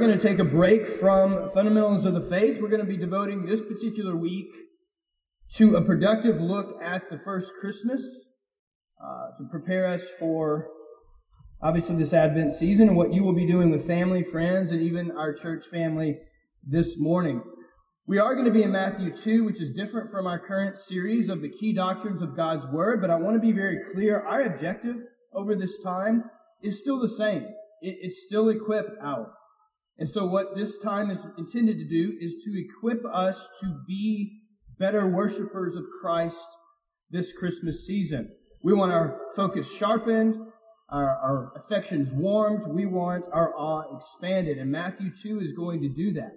We're going to take a break from fundamentals of the faith. We're going to be devoting this particular week to a productive look at the first Christmas uh, to prepare us for obviously this Advent season and what you will be doing with family, friends, and even our church family this morning. We are going to be in Matthew 2, which is different from our current series of the key doctrines of God's Word, but I want to be very clear. Our objective over this time is still the same. It, it's still equip out. And so what this time is intended to do is to equip us to be better worshipers of Christ this Christmas season. We want our focus sharpened, our, our affections warmed. We want our awe expanded. And Matthew 2 is going to do that.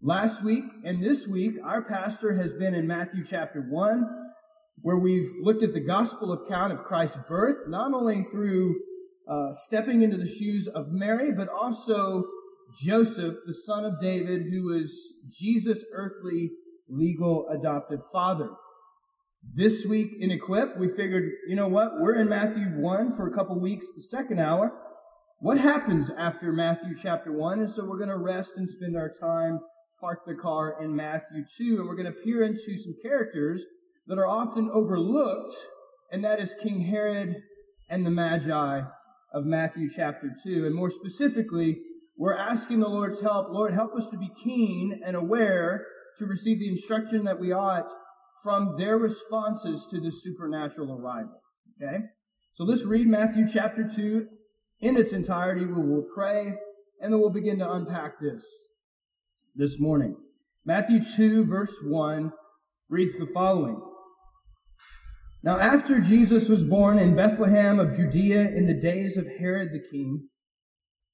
Last week and this week, our pastor has been in Matthew chapter 1, where we've looked at the gospel account of Christ's birth, not only through uh, stepping into the shoes of Mary, but also Joseph, the son of David, who was Jesus' earthly legal adopted father. This week in Equip, we figured, you know what? We're in Matthew 1 for a couple weeks, the second hour. What happens after Matthew chapter 1? And so we're going to rest and spend our time, park the car in Matthew 2, and we're going to peer into some characters that are often overlooked, and that is King Herod and the Magi of Matthew chapter 2. And more specifically, we're asking the Lord's help. Lord, help us to be keen and aware to receive the instruction that we ought from their responses to this supernatural arrival. Okay? So let's read Matthew chapter 2 in its entirety. We will pray and then we'll begin to unpack this this morning. Matthew 2 verse 1 reads the following. Now after Jesus was born in Bethlehem of Judea in the days of Herod the king,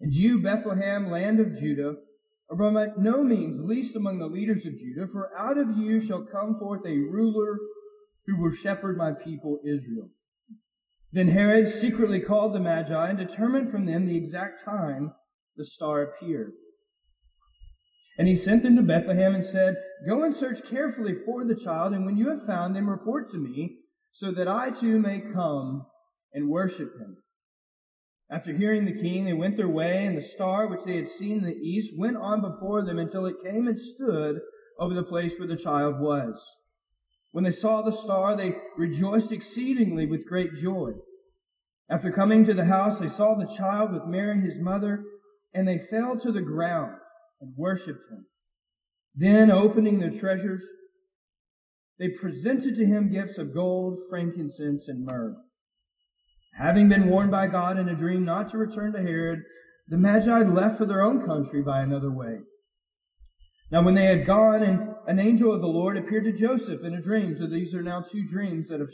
And you, Bethlehem, land of Judah, are by no means least among the leaders of Judah, for out of you shall come forth a ruler who will shepherd my people Israel. Then Herod secretly called the Magi and determined from them the exact time the star appeared. And he sent them to Bethlehem and said, Go and search carefully for the child, and when you have found him, report to me, so that I too may come and worship him. After hearing the king, they went their way, and the star which they had seen in the east went on before them until it came and stood over the place where the child was. When they saw the star, they rejoiced exceedingly with great joy. After coming to the house, they saw the child with Mary his mother, and they fell to the ground and worshipped him. Then, opening their treasures, they presented to him gifts of gold, frankincense, and myrrh. Having been warned by God in a dream not to return to Herod, the Magi left for their own country by another way. Now, when they had gone, and an angel of the Lord appeared to Joseph in a dream. So these are now two dreams that are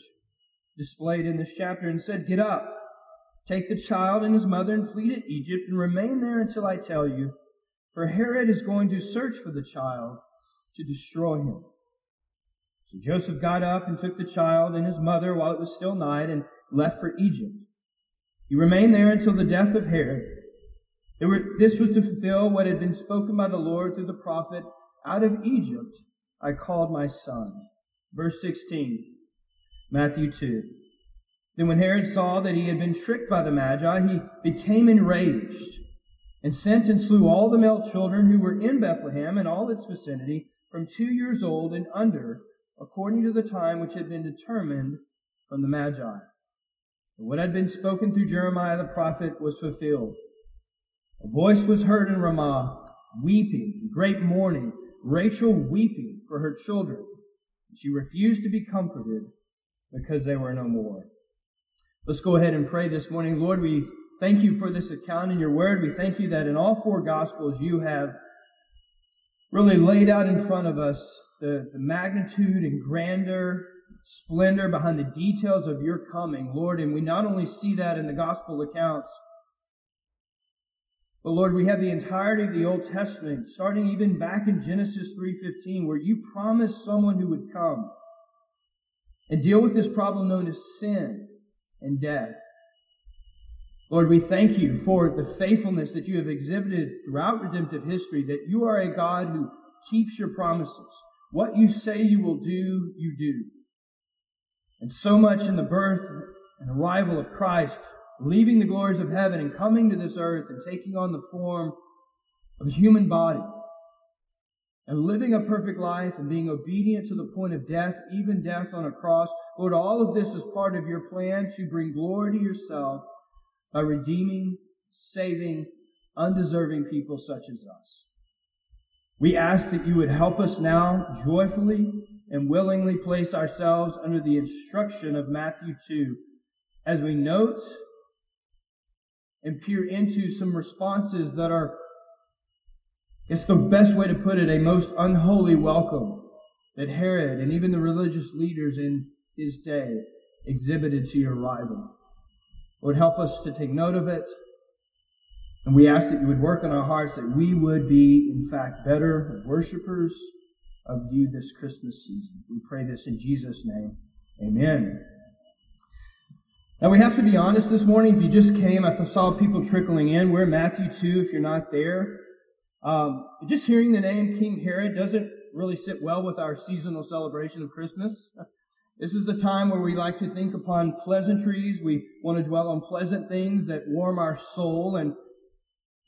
displayed in this chapter, and said, Get up, take the child and his mother, and flee to Egypt, and remain there until I tell you. For Herod is going to search for the child to destroy him. So Joseph got up and took the child and his mother while it was still night, and left for Egypt. He remained there until the death of Herod. Were, this was to fulfill what had been spoken by the Lord through the prophet, Out of Egypt I called my son. Verse 16, Matthew 2. Then when Herod saw that he had been tricked by the Magi, he became enraged and sent and slew all the male children who were in Bethlehem and all its vicinity from two years old and under, according to the time which had been determined from the Magi. What had been spoken through Jeremiah the prophet was fulfilled. A voice was heard in Ramah, weeping, great mourning, Rachel weeping for her children. She refused to be comforted because they were no more. Let's go ahead and pray this morning. Lord, we thank you for this account in your word. We thank you that in all four gospels you have really laid out in front of us the, the magnitude and grandeur splendor, behind the details of your coming, Lord. And we not only see that in the gospel accounts, But Lord, we have the entirety of the Old Testament, starting even back in Genesis 3.15, where you promised someone who would come and deal with this problem known as sin and death. Lord, we thank you for the faithfulness that you have exhibited throughout redemptive history, that you are a God who keeps your promises. What you say you will do, you do. And so much in the birth and arrival of Christ, leaving the glories of heaven and coming to this earth and taking on the form of a human body and living a perfect life and being obedient to the point of death, even death on a cross. Lord, all of this is part of your plan to bring glory to yourself by redeeming, saving, undeserving people such as us. We ask that you would help us now joyfully and willingly place ourselves under the instruction of Matthew 2 as we note and peer into some responses that are, it's the best way to put it, a most unholy welcome that Herod and even the religious leaders in his day exhibited to your arrival. Lord, help us to take note of it. And we ask that you would work in our hearts that we would be, in fact, better worshipers of you this Christmas season. We pray this in Jesus' name. Amen. Now we have to be honest this morning. If you just came, I saw people trickling in. We're in Matthew 2 if you're not there. Um, just hearing the name King Herod doesn't really sit well with our seasonal celebration of Christmas. This is a time where we like to think upon pleasantries. We want to dwell on pleasant things that warm our soul and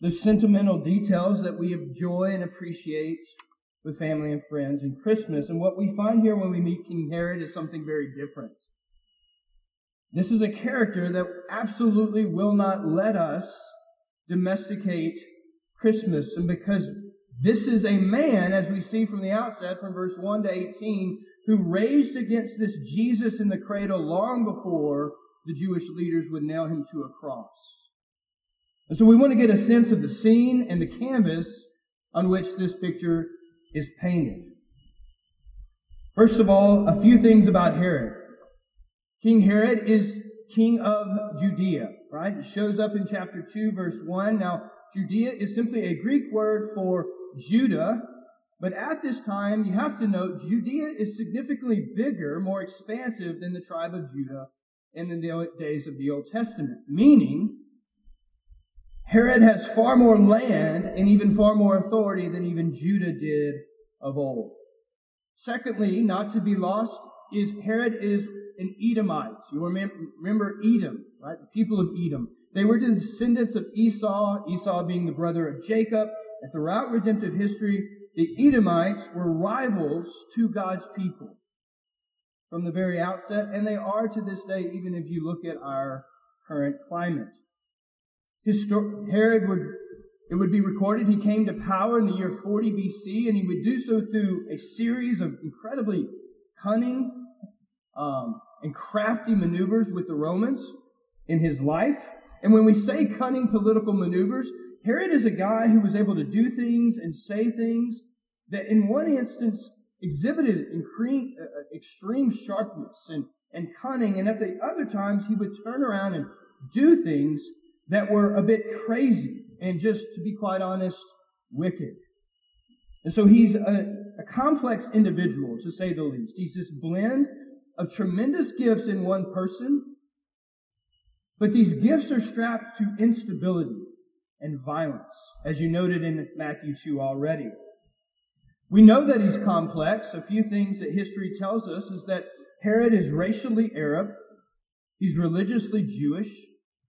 the sentimental details that we enjoy and appreciate with family and friends and Christmas. And what we find here when we meet King Herod is something very different. This is a character that absolutely will not let us domesticate Christmas. And because this is a man, as we see from the outset, from verse 1 to 18, who raged against this Jesus in the cradle long before the Jewish leaders would nail him to a cross. And so we want to get a sense of the scene and the canvas on which this picture is painted. First of all, a few things about Herod. King Herod is king of Judea, right? It shows up in chapter 2, verse 1. Now, Judea is simply a Greek word for Judah, but at this time, you have to note, Judea is significantly bigger, more expansive than the tribe of Judah in the days of the Old Testament. Meaning, Herod has far more land and even far more authority than even Judah did of old. Secondly, not to be lost, is Herod is an Edomite. You remember Edom, right? The people of Edom. They were descendants of Esau, Esau being the brother of Jacob. And throughout redemptive history, the Edomites were rivals to God's people from the very outset, and they are to this day, even if you look at our current climate. Herod would, it would be recorded, he came to power in the year 40 BC, and he would do so through a series of incredibly cunning um, and crafty maneuvers with the Romans in his life. And when we say cunning political maneuvers, Herod is a guy who was able to do things and say things that in one instance exhibited uh, uh, extreme sharpness and, and cunning, and at the other times he would turn around and do things that were a bit crazy and just, to be quite honest, wicked. And so he's a, a complex individual, to say the least. He's this blend of tremendous gifts in one person, but these gifts are strapped to instability and violence, as you noted in Matthew 2 already. We know that he's complex. A few things that history tells us is that Herod is racially Arab, he's religiously Jewish,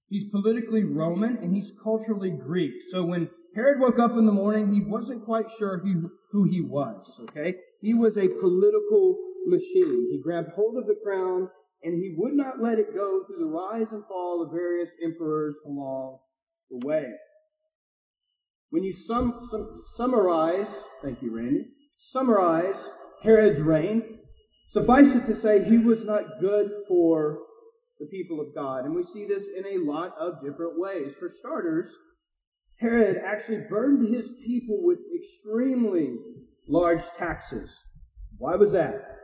he's politically Roman, and he's culturally Greek. So when Herod woke up in the morning, he wasn't quite sure who, who he was, okay? He was a political machine. He grabbed hold of the crown and he would not let it go through the rise and fall of various emperors along the way. When you sum, sum, summarize, thank you, Randy, summarize Herod's reign, suffice it to say he was not good for the people of God. And we see this in a lot of different ways. For starters, Herod actually burned his people with extremely large taxes. Why was that?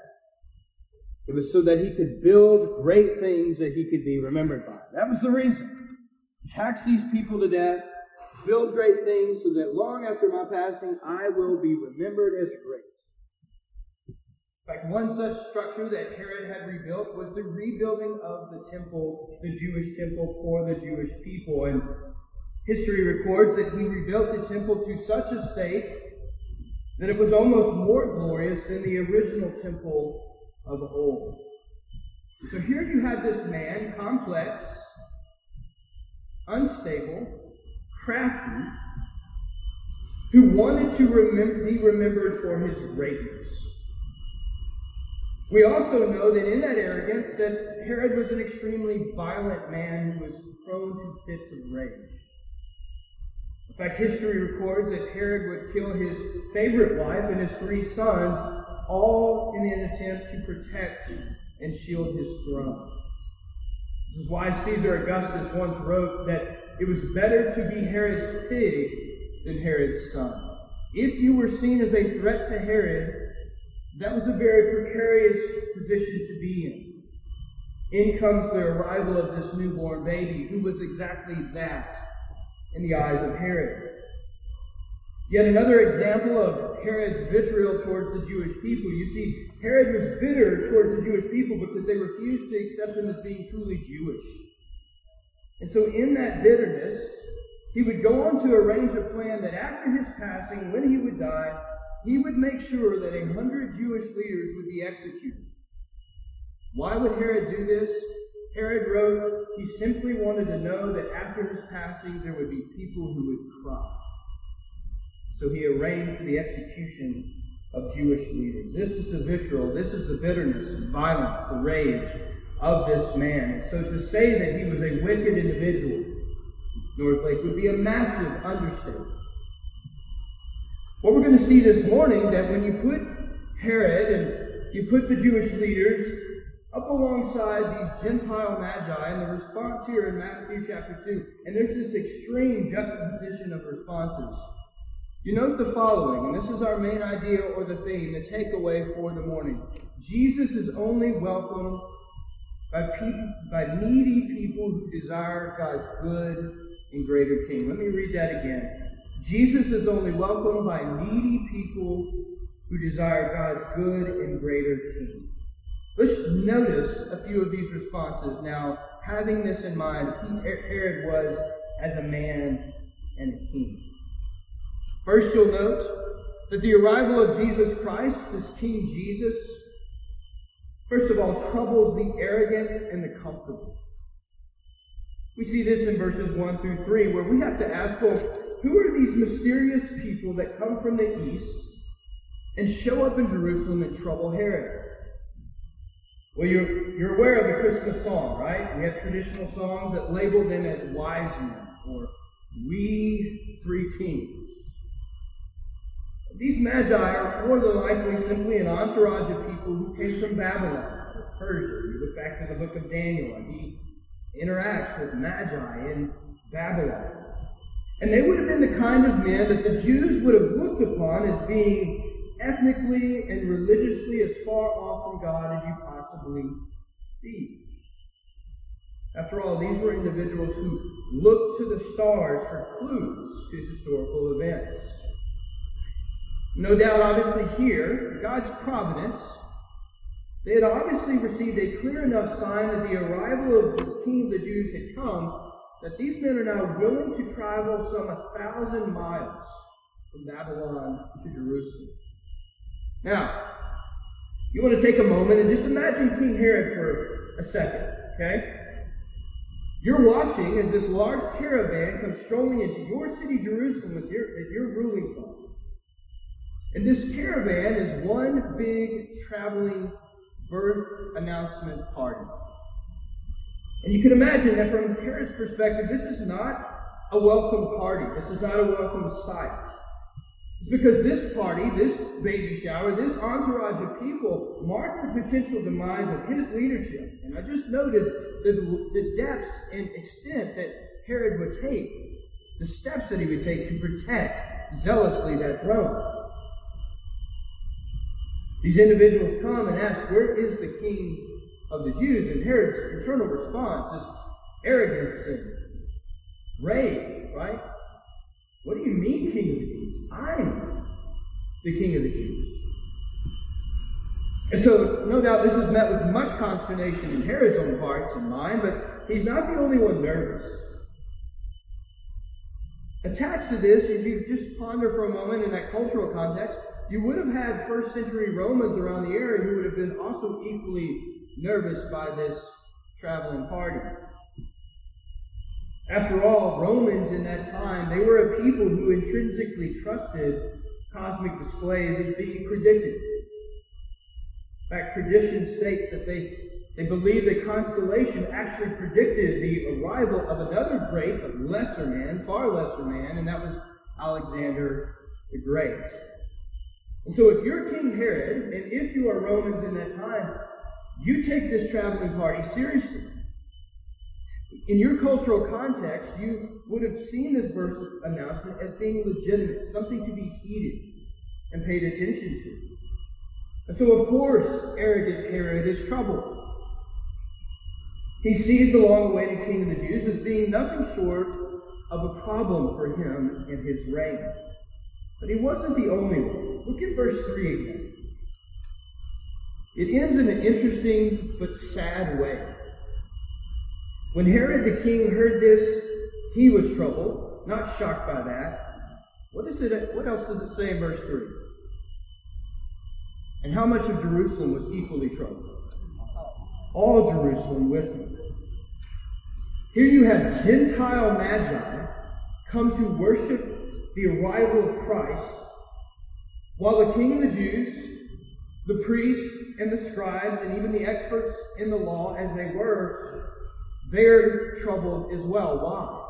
It was so that he could build great things that he could be remembered by. That was the reason. Tax these people to death build great things so that long after my passing I will be remembered as great. Fact, one such structure that Herod had rebuilt was the rebuilding of the temple, the Jewish temple for the Jewish people. And history records that he rebuilt the temple to such a state that it was almost more glorious than the original temple of old. So here you have this man, complex, unstable, crafty, who wanted to remem- be remembered for his greatness. We also know that in that arrogance that Herod was an extremely violent man who was prone to fits of rage. In fact, history records that Herod would kill his favorite wife and his three sons, all in an attempt to protect and shield his throne. This is why Caesar Augustus once wrote that it was better to be Herod's pig than Herod's son. If you were seen as a threat to Herod, that was a very precarious position to be in. In comes the arrival of this newborn baby, who was exactly that in the eyes of Herod. Yet another example of Herod's vitriol towards the Jewish people. You see, Herod was bitter towards the Jewish people because they refused to accept him as being truly Jewish. And so, in that bitterness, he would go on to arrange a plan that after his passing, when he would die, he would make sure that a hundred Jewish leaders would be executed. Why would Herod do this? Herod wrote he simply wanted to know that after his passing there would be people who would cry. So he arranged the execution of Jewish leaders. This is the vitriol, this is the bitterness, the violence, the rage of this man. So to say that he was a wicked individual, Northlake, would be a massive understatement. What we're going to see this morning that when you put Herod and you put the Jewish leaders up alongside these Gentile magi, and the response here in Matthew chapter 2, and there's this extreme juxtaposition of responses. You note the following, and this is our main idea or the theme, the takeaway for the morning. Jesus is only welcome by, by needy people who desire God's good and greater king. Let me read that again. Jesus is only welcomed by needy people who desire God's good and greater king. Let's notice a few of these responses now, having this in mind, Herod was as a man and a king. First, you'll note that the arrival of Jesus Christ, this King Jesus, first of all, troubles the arrogant and the comfortable. We see this in verses 1 through 3, where we have to ask, well, who are these mysterious people that come from the east and show up in Jerusalem and trouble Herod? Well, you're, you're aware of the Christmas song, right? We have traditional songs that label them as wise men or we three kings. These magi are more than likely simply an entourage of people who came from Babylon or Persia. You look back to the book of Daniel, and he interacts with magi in Babylon. And they would have been the kind of men that the Jews would have looked upon as being ethnically and religiously as far off from God as you possibly be. After all, these were individuals who looked to the stars for clues to historical events. No doubt, obviously, here, God's providence, they had obviously received a clear enough sign that the arrival of the King of the Jews had come, that these men are now willing to travel some a thousand miles from Babylon to Jerusalem. Now, you want to take a moment and just imagine King Herod for a second, okay? You're watching as this large caravan comes strolling into your city, Jerusalem, with your, that you're ruling from. And this caravan is one big traveling birth announcement party. And you can imagine that from Herod's perspective, this is not a welcome party. This is not a welcome sight. It's because this party, this baby shower, this entourage of people marked the potential demise of his leadership. And I just noted the, the depths and extent that Herod would take, the steps that he would take to protect zealously that throne. These individuals come and ask, Where is the king of the Jews? And Herod's internal response is arrogance and rage, right? What do you mean, King of the Jews? I'm the King of the Jews. And so, no doubt, this is met with much consternation in Herod's own heart and mind, but he's not the only one nervous. Attached to this, as you just ponder for a moment in that cultural context, you would have had first century Romans around the area who would have been also equally nervous by this traveling party. After all, Romans in that time, they were a people who intrinsically trusted cosmic displays as being predicted. In fact, tradition states that they, they believed the constellation actually predicted the arrival of another great but lesser man, far lesser man, and that was Alexander the Great. And so if you're King Herod, and if you are Romans in that time, you take this traveling party seriously. In your cultural context, you would have seen this birth announcement as being legitimate, something to be heeded and paid attention to. And so, of course, arrogant Herod is troubled. He sees the long awaited king of the Jews as being nothing short of a problem for him and his reign. But he wasn't the only one. Look at verse 3 again. It ends in an interesting but sad way. When Herod the king heard this, he was troubled, not shocked by that. What is it? What else does it say in verse 3? And how much of Jerusalem was equally troubled? All Jerusalem with him. Here you have Gentile magi come to worship the arrival of Christ, while the king of the Jews, the priests and the scribes, and even the experts in the law, as they were, they're troubled as well. Why?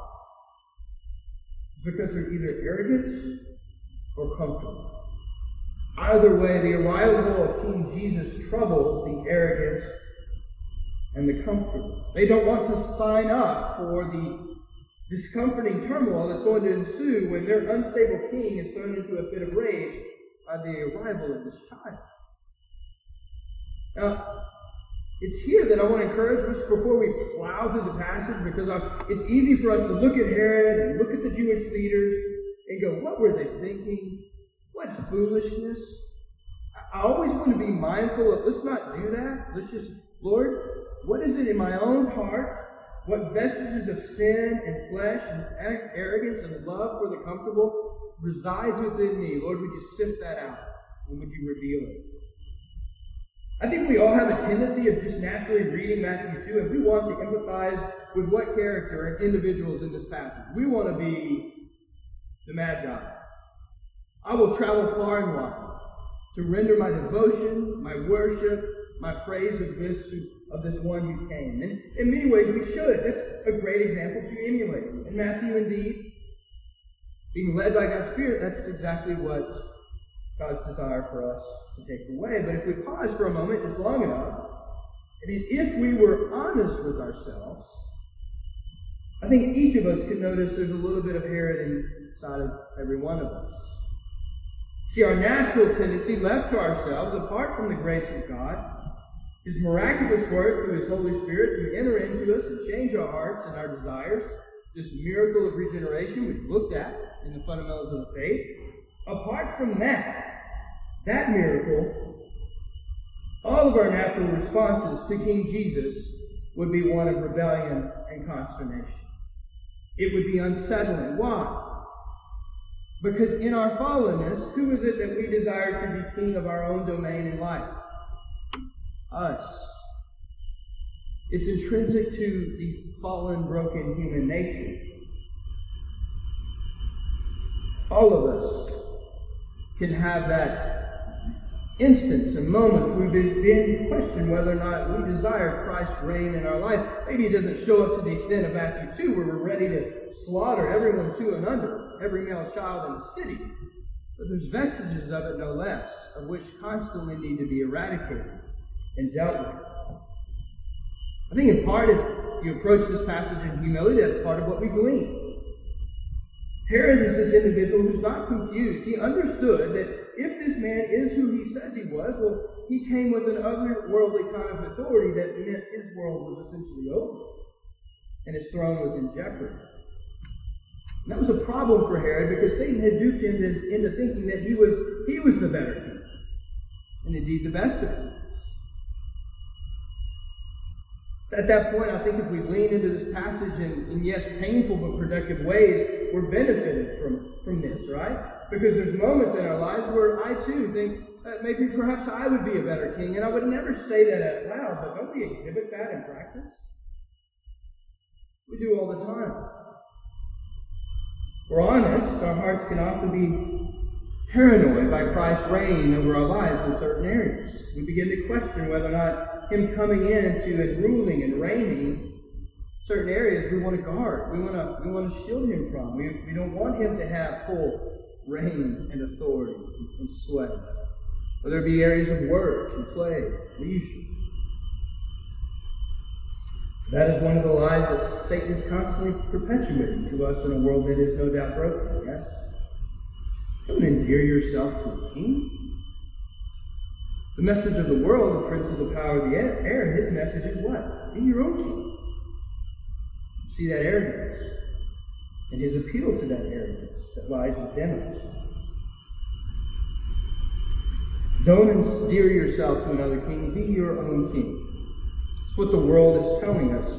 Because they're either arrogant or comfortable. Either way, the arrival of King Jesus troubles the arrogant and the comfortable. They don't want to sign up for the discomforting turmoil that's going to ensue when their unstable king is thrown into a fit of rage by the arrival of this child. Now, it's here that I want to encourage us before we plow through the passage because it's easy for us to look at Herod and look at the Jewish leaders and go, what were they thinking? What foolishness. I always want to be mindful of, let's not do that. Let's just, Lord, what is it in my own heart? What vestiges of sin and flesh and arrogance and love for the comfortable resides within me? Lord, would you sift that out? And would you reveal it? I think we all have a tendency of just naturally reading Matthew 2 and we want to empathize with what character and individuals in this passage. We want to be the Magi. I will travel far and wide to render my devotion, my worship, my praise of this of this one who came. And in many ways we should. That's a great example to emulate. And Matthew indeed, being led by God's Spirit, that's exactly what God's desire for us to take away. But if we pause for a moment just long enough, I mean, if we were honest with ourselves, I think each of us could notice there's a little bit of Herod inside of every one of us. See, our natural tendency left to ourselves, apart from the grace of God, His miraculous work through His Holy Spirit to enter into us and change our hearts and our desires, this miracle of regeneration we've looked at in the fundamentals of the faith, Apart from that, that miracle, all of our natural responses to King Jesus would be one of rebellion and consternation. It would be unsettling. Why? Because in our fallenness, who is it that we desire to be king of our own domain in life? Us. It's intrinsic to the fallen, broken human nature. All of us can have that instance and moment we begin to question whether or not we desire Christ's reign in our life. Maybe it doesn't show up to the extent of Matthew 2, where we're ready to slaughter everyone to and under, every male child in the city. But there's vestiges of it, no less, of which constantly need to be eradicated and dealt with. I think in part, if you approach this passage in humility, that's part of what we glean. Herod is this individual who's not confused. He understood that if this man is who he says he was, well, he came with an otherworldly kind of authority that meant his world was essentially over and his throne was in jeopardy. And that was a problem for Herod because Satan had duped him into, into thinking that he was, he was the better king, and indeed the best of kings. At that point, I think if we lean into this passage in, in yes, painful but productive ways, we're benefited from, from this, right? Because there's moments in our lives where I too think that maybe perhaps I would be a better king, and I would never say that out loud, but don't we exhibit that in practice? We do all the time. We're honest, our hearts can often be paranoid by Christ's reign over our lives in certain areas. We begin to question whether or not him coming into and ruling and reigning certain areas we want to guard. We want to we want to shield him from. We, we don't want him to have full reign and authority and sway. Whether it be areas of work and play, leisure. That is one of the lies that Satan is constantly perpetuating to us in a world that is no doubt broken, yes? Don't endear yourself to a king. The message of the world, the prince of the power of the air, his message is what? Be your own king. See that arrogance and his appeal to that arrogance that lies within us. Don't endear yourself to another king. Be your own king. That's what the world is telling us.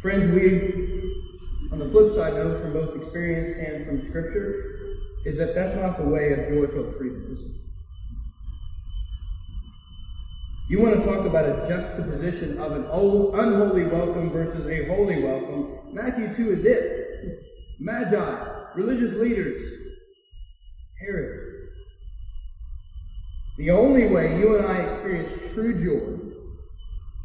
Friends, we, on the flip side, know from both experience and from Scripture, is that that's not the way of joy filled freedom? You want to talk about a juxtaposition of an unholy welcome versus a holy welcome. Matthew 2 is it. Magi, religious leaders, Herod. The only way you and I experience true joy,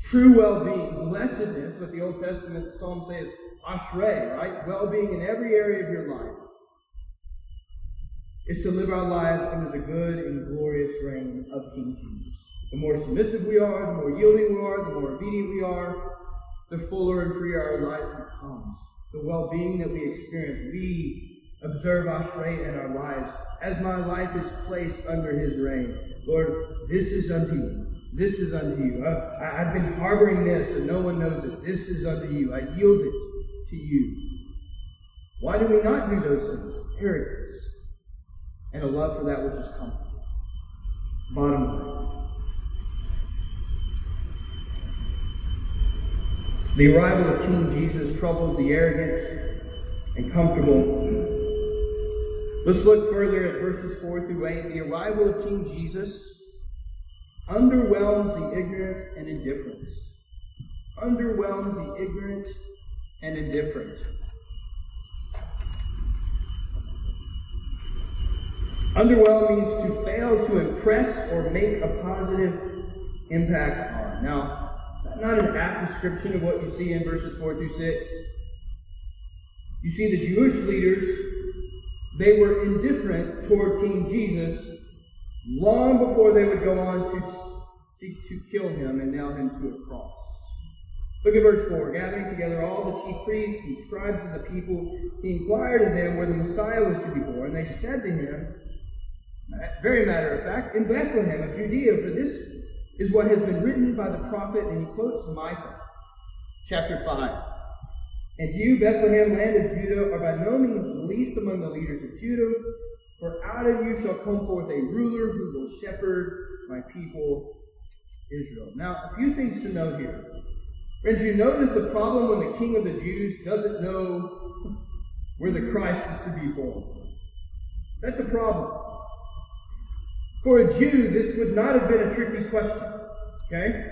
true well being, blessedness, what the Old Testament psalm says, ashrei, right? Well being in every area of your life, is to live our lives under the good and glorious reign of King Jesus. The more submissive we are, the more yielding we are, the more obedient we are, the fuller and freer our life becomes. The well being that we experience, we observe Ashrei in our lives as my life is placed under his reign. Lord, this is unto you. This is unto you. I, have been harboring this and no one knows it. This is unto you. I yield it to you. Why do we not do those things? Arrogance and a love for that which is coming. Bottom line. The arrival of King Jesus troubles the arrogant and comfortable. Let's look further at verses 4 through 8. The arrival of King Jesus underwhelms the ignorant and indifferent. Underwhelms the ignorant and indifferent. Underwhelm means to fail to impress or make a positive impact on. Now, not an apt description of what you see in verses 4 through 6. You see, the Jewish leaders, they were indifferent toward King Jesus long before they would go on to seek to kill him and nail him to a cross. Look at verse 4. Gathering together all the chief priests and scribes of the people, he inquired of them where the Messiah was to be born. They said to him, very matter of fact, in Bethlehem of Judea, for this is what has been written by the prophet, and he quotes Micah, chapter 5. And you, Bethlehem, land of Judah, are by no means least among the leaders of Judah, for out of you shall come forth a ruler who will shepherd my people Israel. Now, a few things to note here. Friends, you it's a problem when the king of the Jews doesn't know where the Christ is to be born. That's a problem. For a Jew, this would not have been a tricky question. Okay?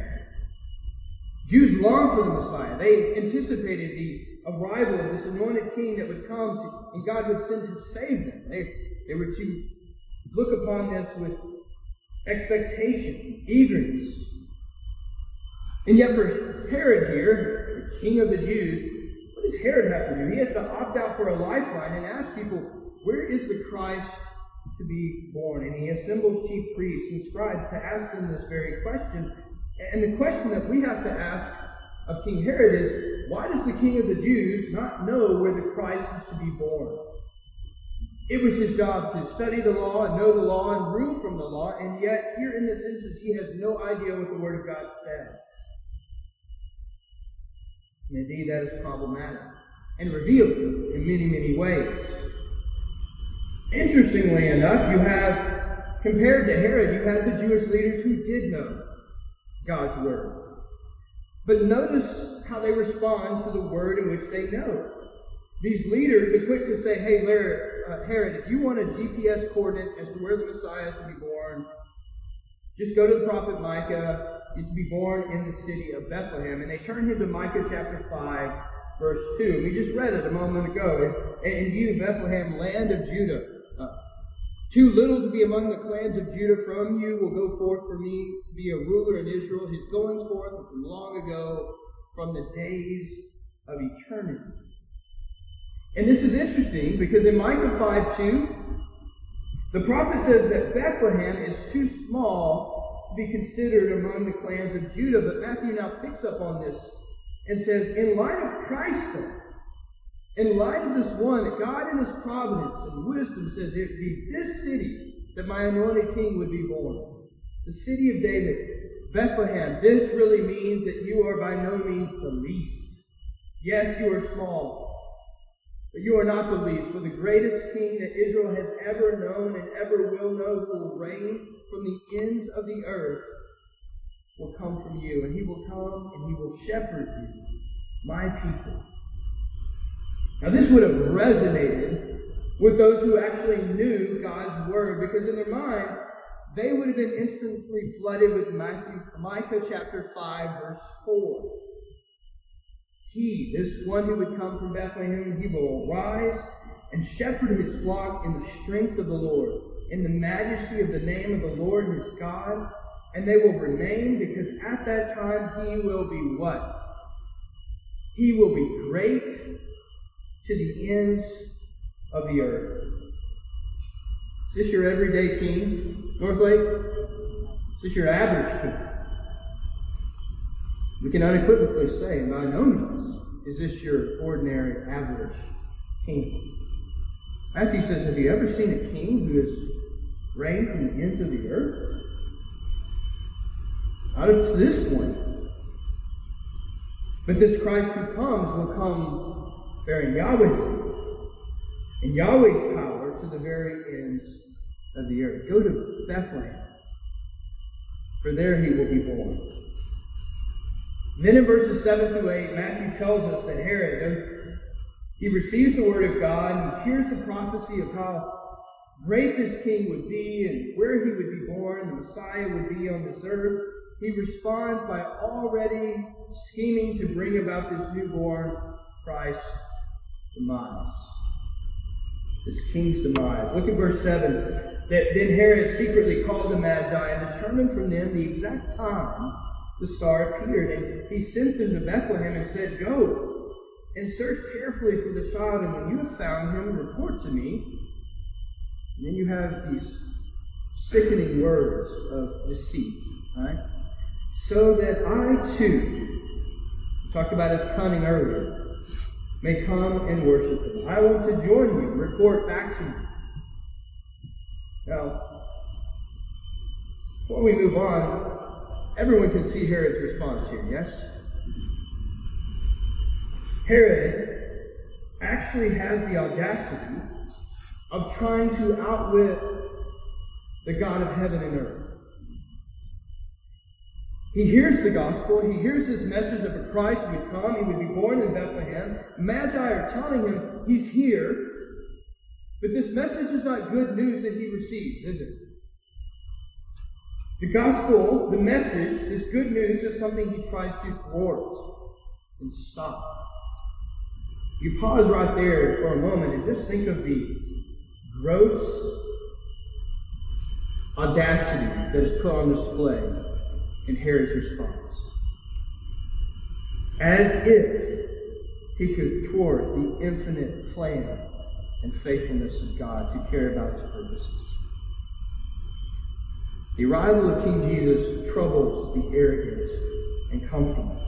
Jews longed for the Messiah. They anticipated the arrival of this anointed king that would come to, and God would send to save them. They, they were to look upon this with expectation, eagerness. And yet, for Herod here, the king of the Jews, what does Herod have to do? He has to opt out for a lifeline and ask people, where is the Christ to be born. And he assembles chief priests and scribes to ask them this very question. And the question that we have to ask of King Herod is why does the king of the Jews not know where the Christ is to be born? It was his job to study the law and know the law and rule from the law, and yet here in this instance he has no idea what the Word of God says. And indeed, that is problematic. and revealed in many, many ways. Interestingly enough, you have, compared to Herod, you have the Jewish leaders who did know God's word. But notice how they respond to the word in which they know. These leaders are quick to say, hey, uh, Herod, if you want a GPS coordinate as to where the Messiah is to be born, just go to the prophet Micah. He's to be born in the city of Bethlehem. And they turn him to Micah chapter 5, verse 2. We just read it a moment ago. And, and you, Bethlehem, land of Judah, too little to be among the clans of Judah from you will go forth for me to be a ruler in Israel. His goings forth from long ago, from the days of eternity. And this is interesting because in Micah 5 2, the prophet says that Bethlehem is too small to be considered among the clans of Judah. But Matthew now picks up on this and says, in light of Christ, though, in light of this one, God in his providence and wisdom says it would be this city that my anointed king would be born. The city of David, Bethlehem. This really means that you are by no means the least. Yes, you are small, but you are not the least, for the greatest king that Israel has ever known and ever will know, will reign from the ends of the earth, will come from you. And he will come and he will shepherd you, my people. Now, this would have resonated with those who actually knew God's word, because in their minds, they would have been instantly flooded with Matthew, Micah chapter 5, verse 4. He, this one who would come from Bethlehem, he will arise and shepherd his flock in the strength of the Lord, in the majesty of the name of the Lord his God, and they will remain because at that time he will be what? He will be great to the ends of the earth. Is this your everyday king, Northlake? Is this your average king? We can unequivocally say, by no means is this your ordinary, average king. Matthew says, Have you ever seen a king who has reigned from the ends of the earth? Not up to this point. But this Christ who comes will come bearing Yahweh's and Yahweh's power to the very ends of the earth. Go to Bethlehem, for there he will be born. Then in verses 7 through 8, Matthew tells us that Herod, he receives the word of God, he hears the prophecy of how great this king would be and where he would be born, the Messiah would be on this earth. He responds by already scheming to bring about this newborn Christ demise. This king's demise. Look at verse 7. That then Herod secretly called the Magi and determined from them the exact time the star appeared. And he sent them to Bethlehem and said, Go and search carefully for the child, and when you have found him, report to me. And then you have these sickening words of deceit, right? So that I too, talked about his cunning earlier, may come and worship him. I want to join you. Report back to you. Now, before we move on, everyone can see Herod's response here, yes? Herod actually has the audacity of trying to outwit the God of heaven and earth. He hears the gospel. He hears this message of a Christ who would come. He would be born in Bethlehem. Magi are telling him he's here. But this message is not good news that he receives, is it? The gospel, the message, this good news is something he tries to thwart and stop. You pause right there for a moment and just think of the gross audacity that is put on display in Herod's response. As if he could thwart the infinite plan and faithfulness of God to carry out his purposes. The arrival of King Jesus troubles the arrogant and comfortable.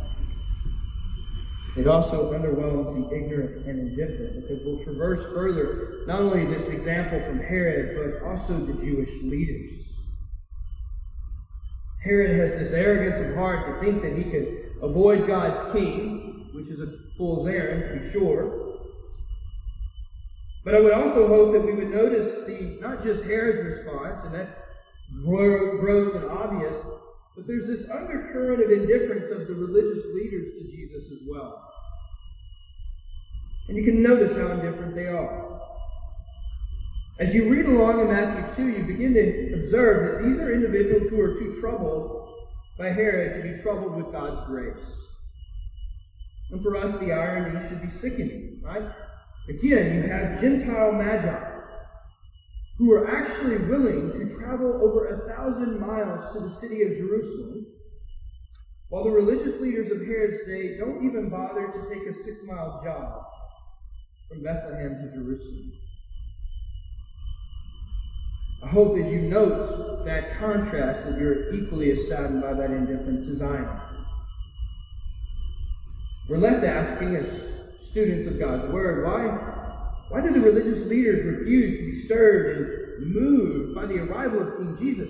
It also underwhelms the ignorant and indifferent because we'll traverse further not only this example from Herod, but also the Jewish leaders. Herod has this arrogance of heart to think that he can avoid God's king, which is a fool's errand to be sure, But I would also hope that we would notice the not just Herod's response, and that's gross and obvious, but there's this undercurrent of indifference of the religious leaders to Jesus as well. And you can notice how indifferent they are. As you read along in Matthew 2, you begin to observe that these are individuals who are too troubled by Herod to be troubled with God's grace. And for us, the irony should be sickening, right? Again, you have Gentile magi who are actually willing to travel over a thousand miles to the city of Jerusalem, while the religious leaders of Herod's day don't even bother to take a six mile jog from Bethlehem to Jerusalem. I hope as you note that contrast that you're equally as saddened by that indifference as I am. We're left asking as students of God's Word, why why did the religious leaders refuse to be stirred and moved by the arrival of King Jesus?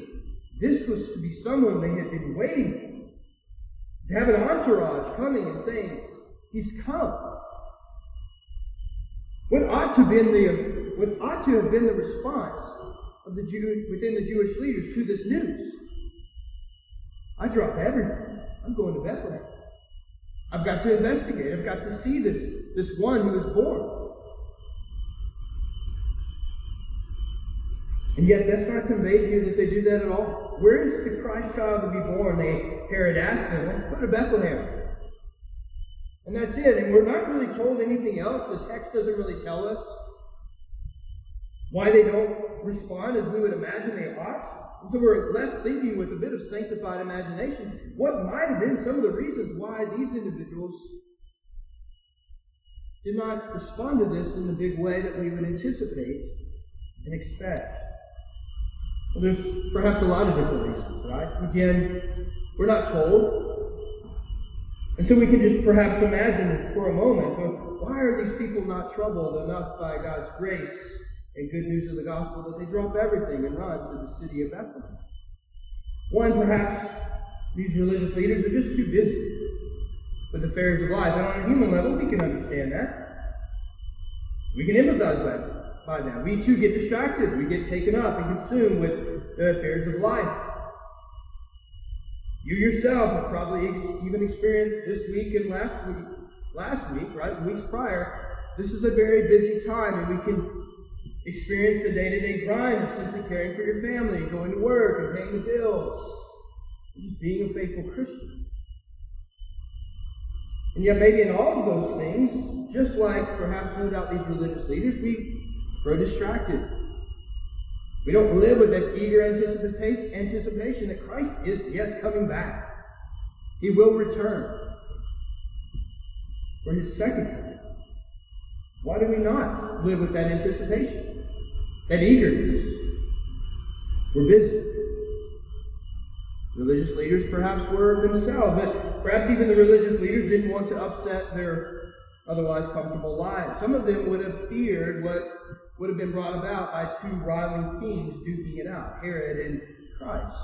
This was to be someone they had been waiting for. To have an entourage coming and saying, He's come. What ought to been the what ought to have been the response of the Jew within the Jewish leaders to this news? I drop everything. I'm going to Bethlehem. I've got to investigate. I've got to see this, this one who is born. And yet that's not conveyed to you that they do that at all. Where is the Christ child to be born? They Herod asked them, go to Bethlehem. And that's it. And we're not really told anything else. The text doesn't really tell us why they don't respond as we would imagine they ought. And so we're left thinking with a bit of sanctified imagination what might have been some of the reasons why these individuals did not respond to this in the big way that we would anticipate and expect. Well, there's perhaps a lot of different reasons, right? Again, we're not told. And so we can just perhaps imagine for a moment why are these people not troubled enough by God's grace and good news of the gospel that they drop everything and run to the city of Bethlehem? One, perhaps these religious leaders are just too busy with the affairs of life. And on a human level, we can understand that. We can empathize that by that. We too get distracted. We get taken up and consumed with the affairs of life. You yourself have probably even experienced this week and last week, last week, right, weeks prior. This is a very busy time, and we can experience the day-to-day grind of simply caring for your family, going to work, and paying the bills, just being a faithful Christian. And yet, maybe in all of those things, just like perhaps no doubt these religious leaders, we grow distracted. We don't live with that eager anticipation that Christ is, yes, coming back. He will return for his second coming. Why do we not live with that anticipation, that eagerness? We're busy. Religious leaders perhaps were themselves, but perhaps even the religious leaders didn't want to upset their otherwise comfortable lives. Some of them would have feared what would have been brought about by two rival kings duking it out, Herod and Christ.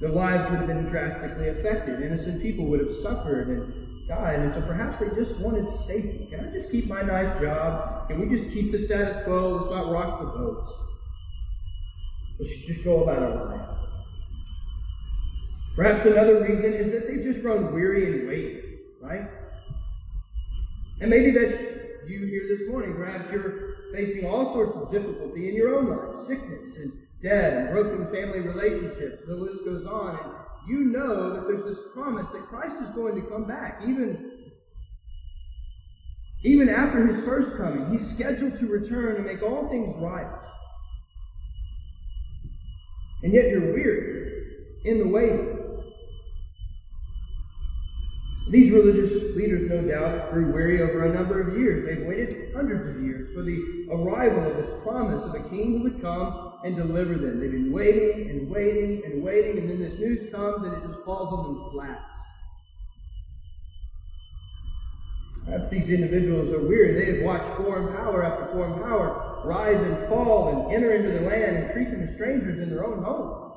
Their lives would have been drastically affected. Innocent people would have suffered and died. And so perhaps they just wanted safety. Can I just keep my nice job? Can we just keep the status quo? Let's not rock the boat. Let's just go about our life. Perhaps another reason is that they've just grown weary and waiting, right? And maybe that's you here this morning. Perhaps you're facing all sorts of difficulty in your own life sickness and death and broken family relationships. The list goes on. And you know that there's this promise that Christ is going to come back, even, even after his first coming. He's scheduled to return and make all things right. And yet you're weary in the waiting. These religious leaders, no doubt, grew weary over a number of years. They've waited hundreds of years for the arrival of this promise of a king who would come and deliver them. They've been waiting and waiting and waiting, and then this news comes and it just falls on them flat. Perhaps these individuals are weary. They have watched foreign power after foreign power rise and fall and enter into the land and treat them as strangers in their own home.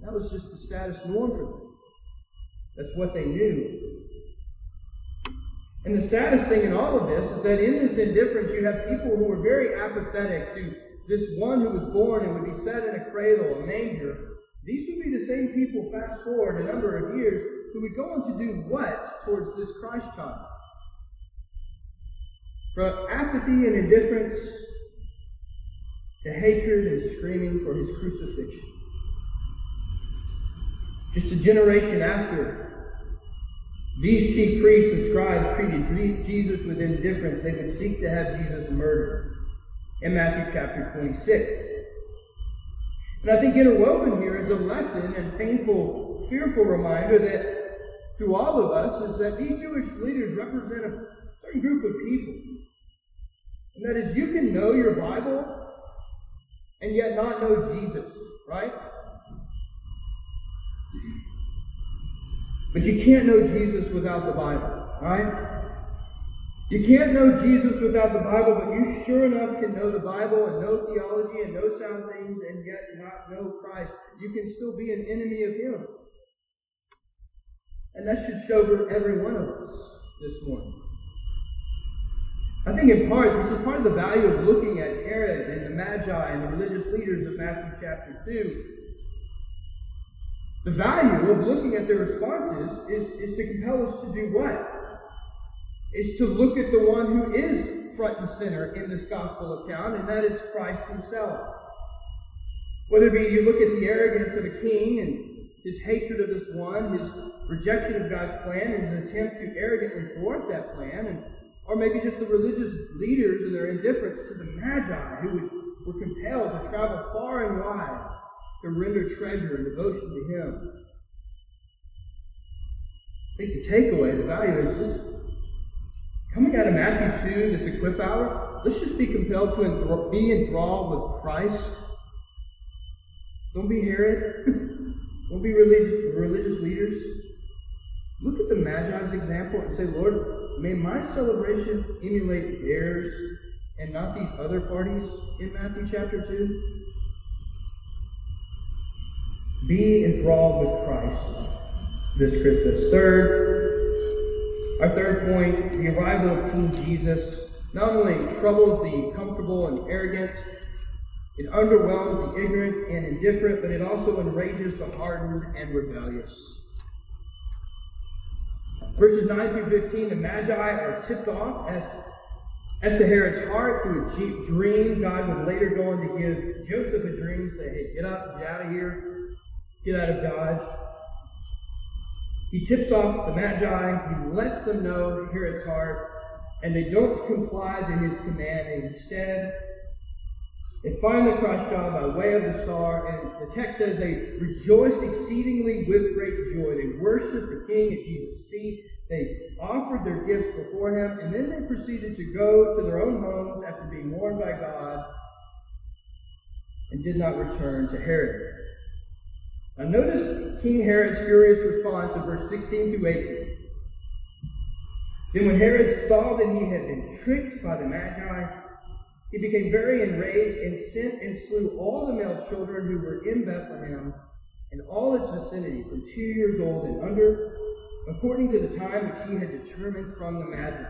That was just the status norm for them. That's what they knew. And the saddest thing in all of this is that in this indifference, you have people who are very apathetic to this one who was born and would be set in a cradle, a manger. These would be the same people, fast forward a number of years, who would go on to do what towards this Christ child? From apathy and indifference to hatred and screaming for his crucifixion. Just a generation after, these chief priests and scribes treated Jesus with indifference. They would seek to have Jesus murdered. In Matthew chapter 26. And I think interwoven here is a lesson and painful, fearful reminder that to all of us is that these Jewish leaders represent a certain group of people. And that is, you can know your Bible and yet not know Jesus, right? But you can't know Jesus without the Bible, right? You can't know Jesus without the Bible, but you sure enough can know the Bible and know theology and know sound things and yet not know Christ. You can still be an enemy of Him. And that should show every one of us this morning. I think in part, this is part of the value of looking at Herod and the Magi and the religious leaders of Matthew chapter 2. The value of looking at their responses is, is to compel us to do what? Is to look at the one who is front and center in this gospel account, and that is Christ himself. Whether it be you look at the arrogance of a king and his hatred of this one, his rejection of God's plan, and his attempt to arrogantly thwart that plan, and or maybe just the religious leaders and their indifference to the Magi who were compelled to travel far and wide to render treasure and devotion to Him. I think the takeaway, the value is this coming out of Matthew 2, this equip hour, let's just be compelled to enthr- be enthralled with Christ. Don't be Herod. Don't be religious, religious leaders. Look at the Magi's example and say, Lord, May my celebration emulate theirs and not these other parties in Matthew chapter 2. Be enthralled with Christ this Christmas. Third, our third point, the arrival of King Jesus not only troubles the comfortable and arrogant, it underwhelms the ignorant and indifferent, but it also enrages the hardened and rebellious. Verses 9 through 15, the Magi are tipped off as, as to Herod's heart through a cheap dream. God would later go on to give Joseph a dream, say, hey, get up, get out of here, get out of Dodge. He tips off the Magi, he lets them know Herod's heart, and they don't comply to his command. And instead, they find the Christ child by way of the star, and the text says they rejoiced exceedingly with great joy. They worshiped the King at Jesus' feet. They offered their gifts before him, and then they proceeded to go to their own homes after being warned by God and did not return to Herod. Now notice King Herod's furious response in verse 16 to 18. Then when Herod saw that he had been tricked by the Magi, he became very enraged and sent and slew all the male children who were in Bethlehem and all its vicinity from two years old and under, according to the time which he had determined from the Magi.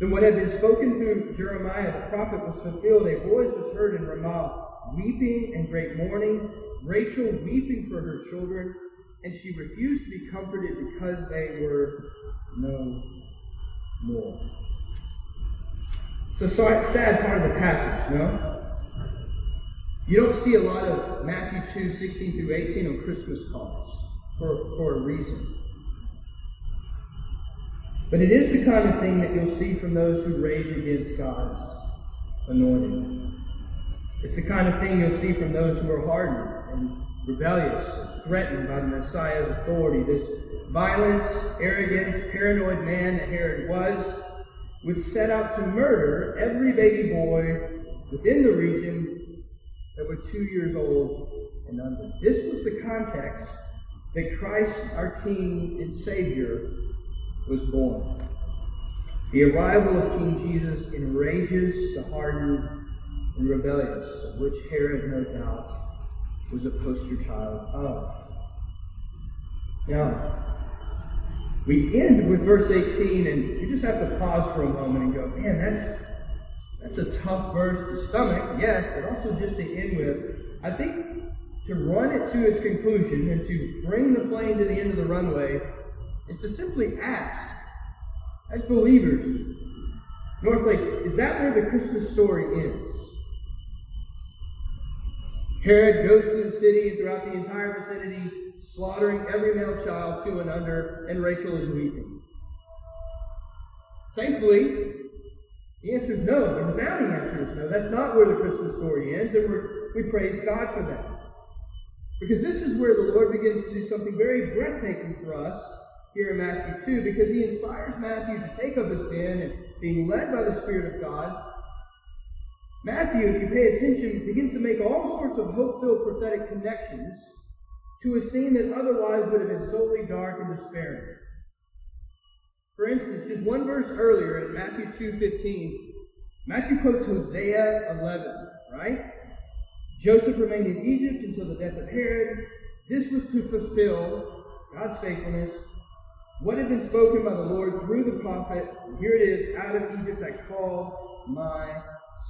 Then what had been spoken through Jeremiah the prophet was fulfilled. A voice was heard in Ramah, weeping and great mourning, Rachel weeping for her children, and she refused to be comforted because they were no more. It's a sad part of the passage, no? You don't see a lot of Matthew 2, 16 through 18 on Christmas cards for, for a reason. But it is the kind of thing that you'll see from those who rage against God's anointing. It's the kind of thing you'll see from those who are hardened and rebellious, threatened by the Messiah's authority. This violent, arrogant, paranoid man that Herod was would set out to murder every baby boy within the region that were two years old and under. This was the context that Christ, our King and Savior, was born. The arrival of King Jesus enrages the hardened and rebellious, of which Herod, no doubt, was a poster child of. Now, we end with verse 18, and you just have to pause for a moment and go, man, that's that's a tough verse to stomach, yes, but also just to end with. I think to run it to its conclusion and to bring the plane to the end of the runway is to simply ask, as believers, Northlake, is that where the Christmas story ends? Herod goes through the city and throughout the entire vicinity, slaughtering every male child two and under, and Rachel is weeping. Thankfully, the answer is no. The resounding answer is no. That's not where the Christmas story ends, and we praise God for that. Because this is where the Lord begins to do something very breathtaking for us here in Matthew 2, because he inspires Matthew to take up his pen and being led by the Spirit of God. Matthew, if you pay attention, begins to make all sorts of hope filled prophetic connections to a scene that otherwise would have been solely dark and despairing. For instance, just one verse earlier in Matthew 2.15, Matthew quotes Hosea 11, right? Joseph remained in Egypt until the death of Herod. This was to fulfill God's faithfulness, what had been spoken by the Lord through the prophet. Here it is, out of Egypt I called my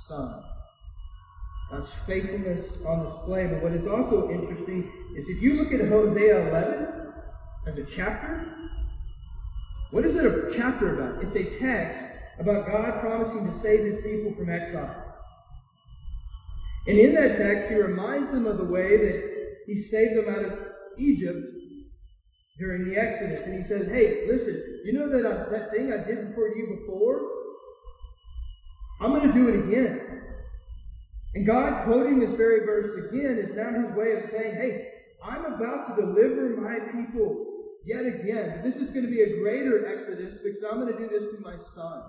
son. God's faithfulness on display. But what is also interesting is if you look at Hosea 11 as a chapter, what is it a chapter about? It's a text about God promising to save his people from exile. And in that text, he reminds them of the way that he saved them out of Egypt during the Exodus. And he says, Hey, listen, you know that, uh, that thing I did for you before? I'm going to do it again. And God, quoting this very verse again, is now his way of saying, Hey, I'm about to deliver my people yet again. This is going to be a greater exodus because I'm going to do this through my son.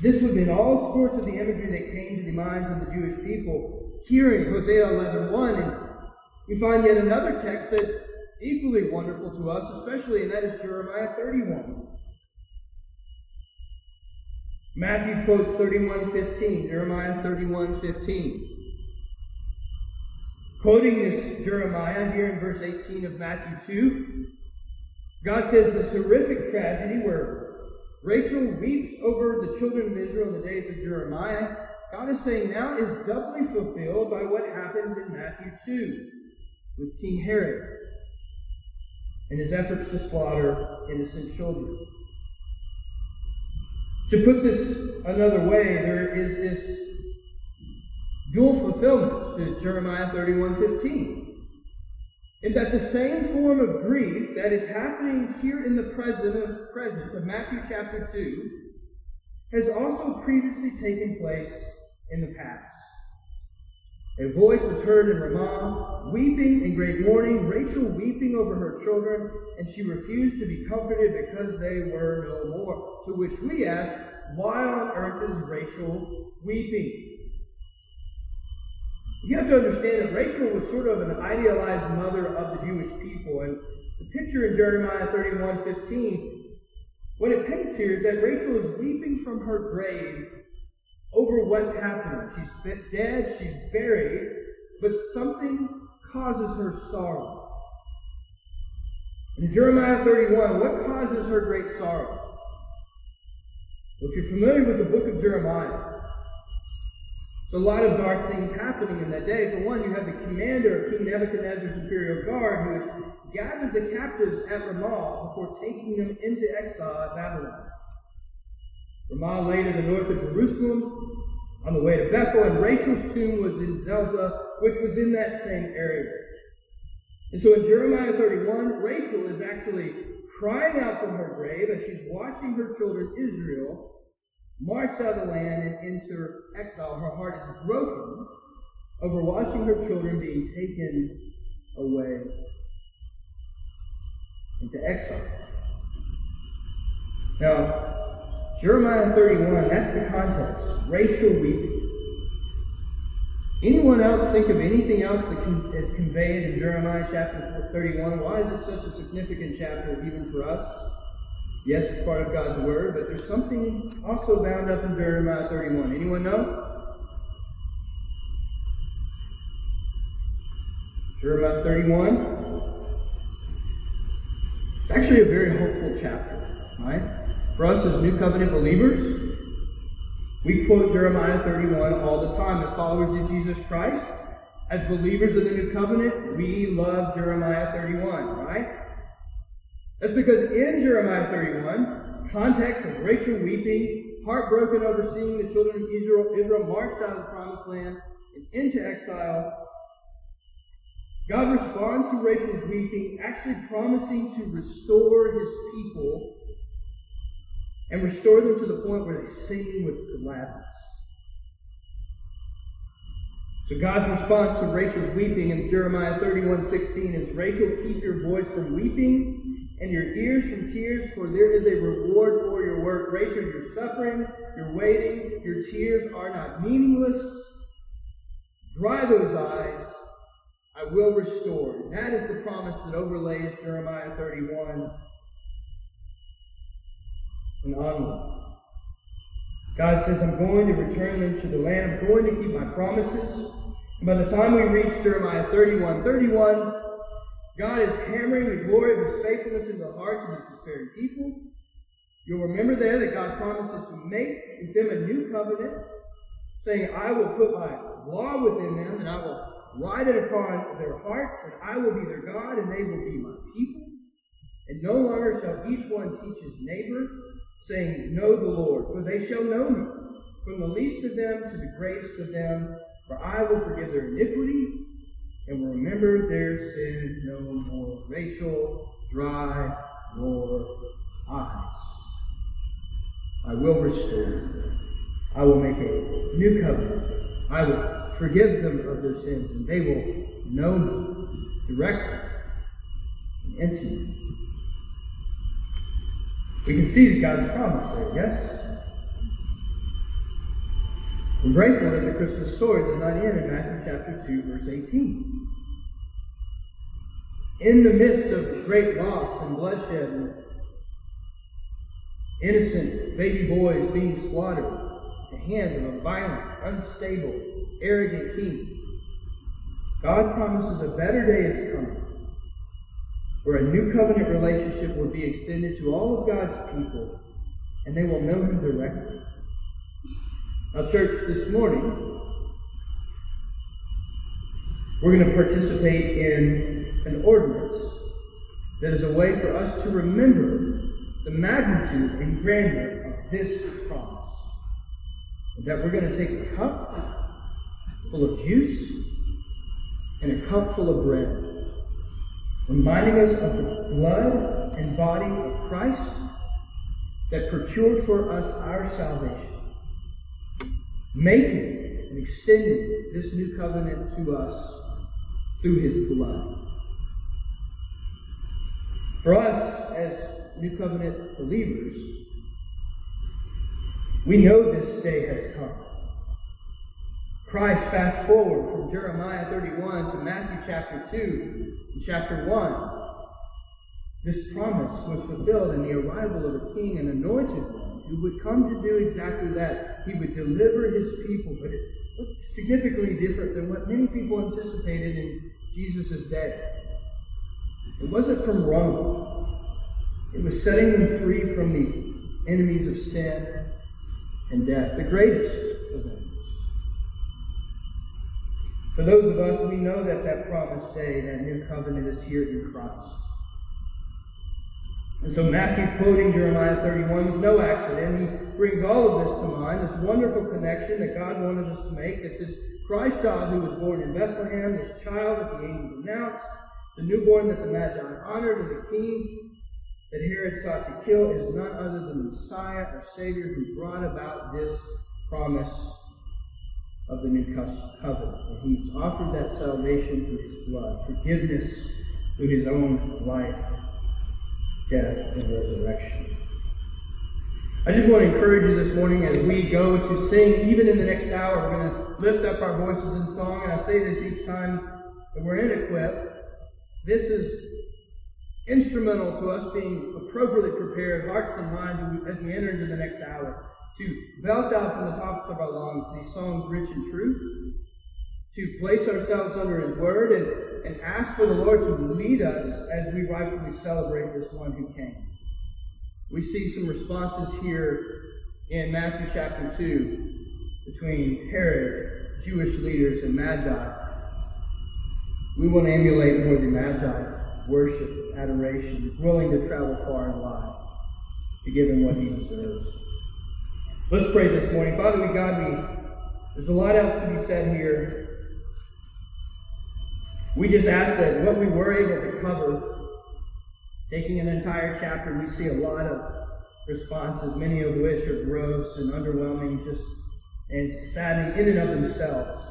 This would been all sorts of the imagery that came to the minds of the Jewish people hearing Hosea 11.1. And we find yet another text that's equally wonderful to us, especially, and that is Jeremiah 31. Matthew quotes 31.15, Jeremiah 31.15. Quoting this Jeremiah here in verse 18 of Matthew 2, God says this horrific tragedy where Rachel weeps over the children of Israel in the days of Jeremiah. God is saying now is doubly fulfilled by what happens in Matthew 2 with King Herod and his efforts to slaughter innocent children. To put this another way, there is this dual fulfillment to Jeremiah 31:15. In that the same form of grief that is happening here in the present, present of Matthew chapter 2 has also previously taken place in the past. A voice was heard in Ramah, weeping in great mourning, Rachel weeping over her children, and she refused to be comforted because they were no more. To which we ask, why on earth is Rachel weeping? You have to understand that Rachel was sort of an idealized mother of the Jewish people. And the picture in Jeremiah 31 15, what it paints here is that Rachel is weeping from her grave over what's happening. She's dead, she's buried, but something causes her sorrow. In Jeremiah 31, what causes her great sorrow? Well, if you're familiar with the book of Jeremiah, there's a lot of dark things happening in that day. For one, you have the commander of King Nebuchadnezzar's imperial guard who has gathered the captives at Ramah before taking them into exile at Babylon. Ramah lay to the north of Jerusalem on the way to Bethel, and Rachel's tomb was in Zelzah, which was in that same area. And so in Jeremiah 31, Rachel is actually crying out from her grave as she's watching her children Israel march out of the land and enter exile. Her heart is broken over watching her children being taken away into exile. Now, Jeremiah 31, that's the context. Rachel weeping. Anyone else think of anything else that is conveyed in Jeremiah chapter 31? Why is it such a significant chapter even for us? Yes, it's part of God's word, but there's something also bound up in Jeremiah 31. Anyone know? Jeremiah 31. It's actually a very hopeful chapter, right? For us as New Covenant believers, we quote Jeremiah 31 all the time as followers of Jesus Christ. As believers of the New Covenant, we love Jeremiah 31, right? That's because in Jeremiah 31, context of Rachel weeping, heartbroken over seeing the children of Israel, Israel marched out of the promised land and into exile, God responds to Rachel's weeping, actually promising to restore his people and restore them to the point where they sing with gladness. So God's response to Rachel's weeping in Jeremiah 31 16 is Rachel, keep your voice from weeping and your ears from tears, for there is a reward for your work. Rachel, you're suffering, you're waiting, your tears are not meaningless. Dry those eyes, I will restore. That is the promise that overlays Jeremiah 31 and onward. God says, I'm going to return them to the land. I'm going to keep my promises. And by the time we reach Jeremiah 31, 31, God is hammering the glory of his faithfulness into the hearts of his despairing people. You'll remember there that God promises to make with them a new covenant, saying, I will put my law within them, and I will write it upon their hearts, and I will be their God, and they will be my people. And no longer shall each one teach his neighbor, saying, Know the Lord, for they shall know me, from the least of them to the greatest of them, for I will forgive their iniquity and will remember their sin no more. Rachel, dry your eyes. I will restore. I will make a new covenant. I will forgive them of their sins, and they will know me directly and intimately. We can see that God's promise there, yes? We're grateful that the Christmas story does not end in Matthew chapter 2, verse 18. In the midst of great loss and bloodshed innocent baby boys being slaughtered at the hands of a violent, unstable, arrogant king, God promises a better day is coming where a new covenant relationship will be extended to all of God's people, and they will know Him directly. Now, church, this morning, we're going to participate in an ordinance that is a way for us to remember the magnitude and grandeur of this promise. That we're going to take a cup full of juice and a cup full of bread reminding us of the blood and body of Christ that procured for us our salvation, making and extending this new covenant to us through his blood. For us, as New Covenant believers, we know this day has come. Christ fast forward from Jeremiah 31 to Matthew chapter 2 and chapter 1. This promise was fulfilled in the arrival of a king and anointed one who would come to do exactly that. He would deliver his people, but it looked significantly different than what many people anticipated in Jesus' day. It wasn't from Rome. It was setting them free from the enemies of sin and death, the greatest For those of us, we know that that promised day, that new covenant is here in Christ. And so Matthew quoting Jeremiah 31 was no accident. He brings all of this to mind, this wonderful connection that God wanted us to make, that this Christ child who was born in Bethlehem, this child that the angels announced, the newborn that the Magi honored, and the king that Herod sought to kill is none other than the Messiah, our Savior, who brought about this promise of the new covenant. And he's offered that salvation through his blood, forgiveness through his own life, death, and resurrection. I just want to encourage you this morning as we go to sing, even in the next hour, we're going to lift up our voices in song. And I say this each time that we're in Equip. This is instrumental to us being appropriately prepared, hearts and minds, as we enter into the next hour to belt out from the tops of our lungs these songs rich and true, to place ourselves under His Word, and and ask for the Lord to lead us as we rightfully celebrate this one who came. We see some responses here in Matthew chapter 2 between Herod, Jewish leaders, and Magi. We want to emulate more the Magi worship, adoration, willing to travel far and wide to give him what he deserves. Let's pray this morning. Father, we God, we there's a lot else to be said here. We just ask that what we were able to cover, taking an entire chapter, we see a lot of responses, many of which are gross and underwhelming, just and saddening in and of themselves.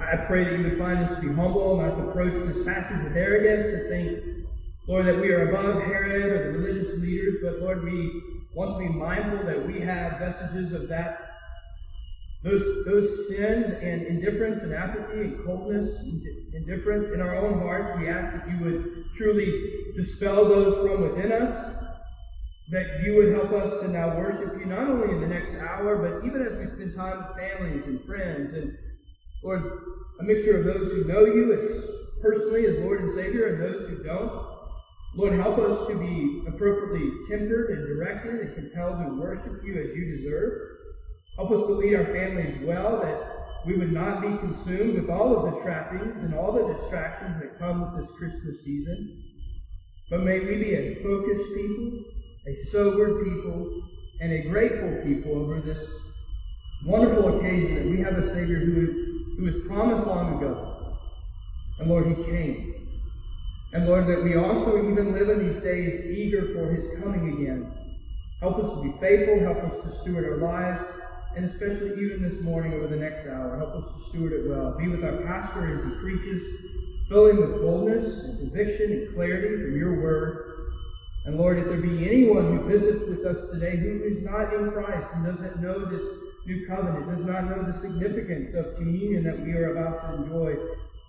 I pray that you would find us to be humble, not to approach this passage with arrogance, to think, Lord, that we are above Herod or the religious leaders, but Lord, we want to be mindful that we have vestiges of that, those, those sins and indifference and apathy and coldness and indifference in our own hearts. We ask that you would truly dispel those from within us, that you would help us to now worship you not only in the next hour, but even as we spend time with families and friends and Lord, a mixture of those who know you as personally as Lord and Savior and those who don't. Lord, help us to be appropriately tempered and directed and compelled to worship you as you deserve. Help us to lead our families well, that we would not be consumed with all of the trappings and all the distractions that come with this Christmas season. But may we be a focused people, a sobered people, and a grateful people over this wonderful occasion that we have a Savior who who was promised long ago. And Lord, He came. And Lord, that we also even live in these days eager for His coming again. Help us to be faithful. Help us to steward our lives. And especially even this morning over the next hour, help us to steward it well. Be with our pastor as he preaches, fill him with boldness and conviction and clarity from your word. And Lord, if there be anyone who visits with us today who is not in Christ and doesn't know this new covenant, does not know the significance of communion that we are about to enjoy,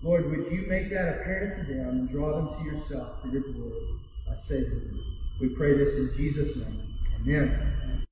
Lord, would you make that apparent to them and draw them to yourself for your glory? I say We pray this in Jesus' name. Amen.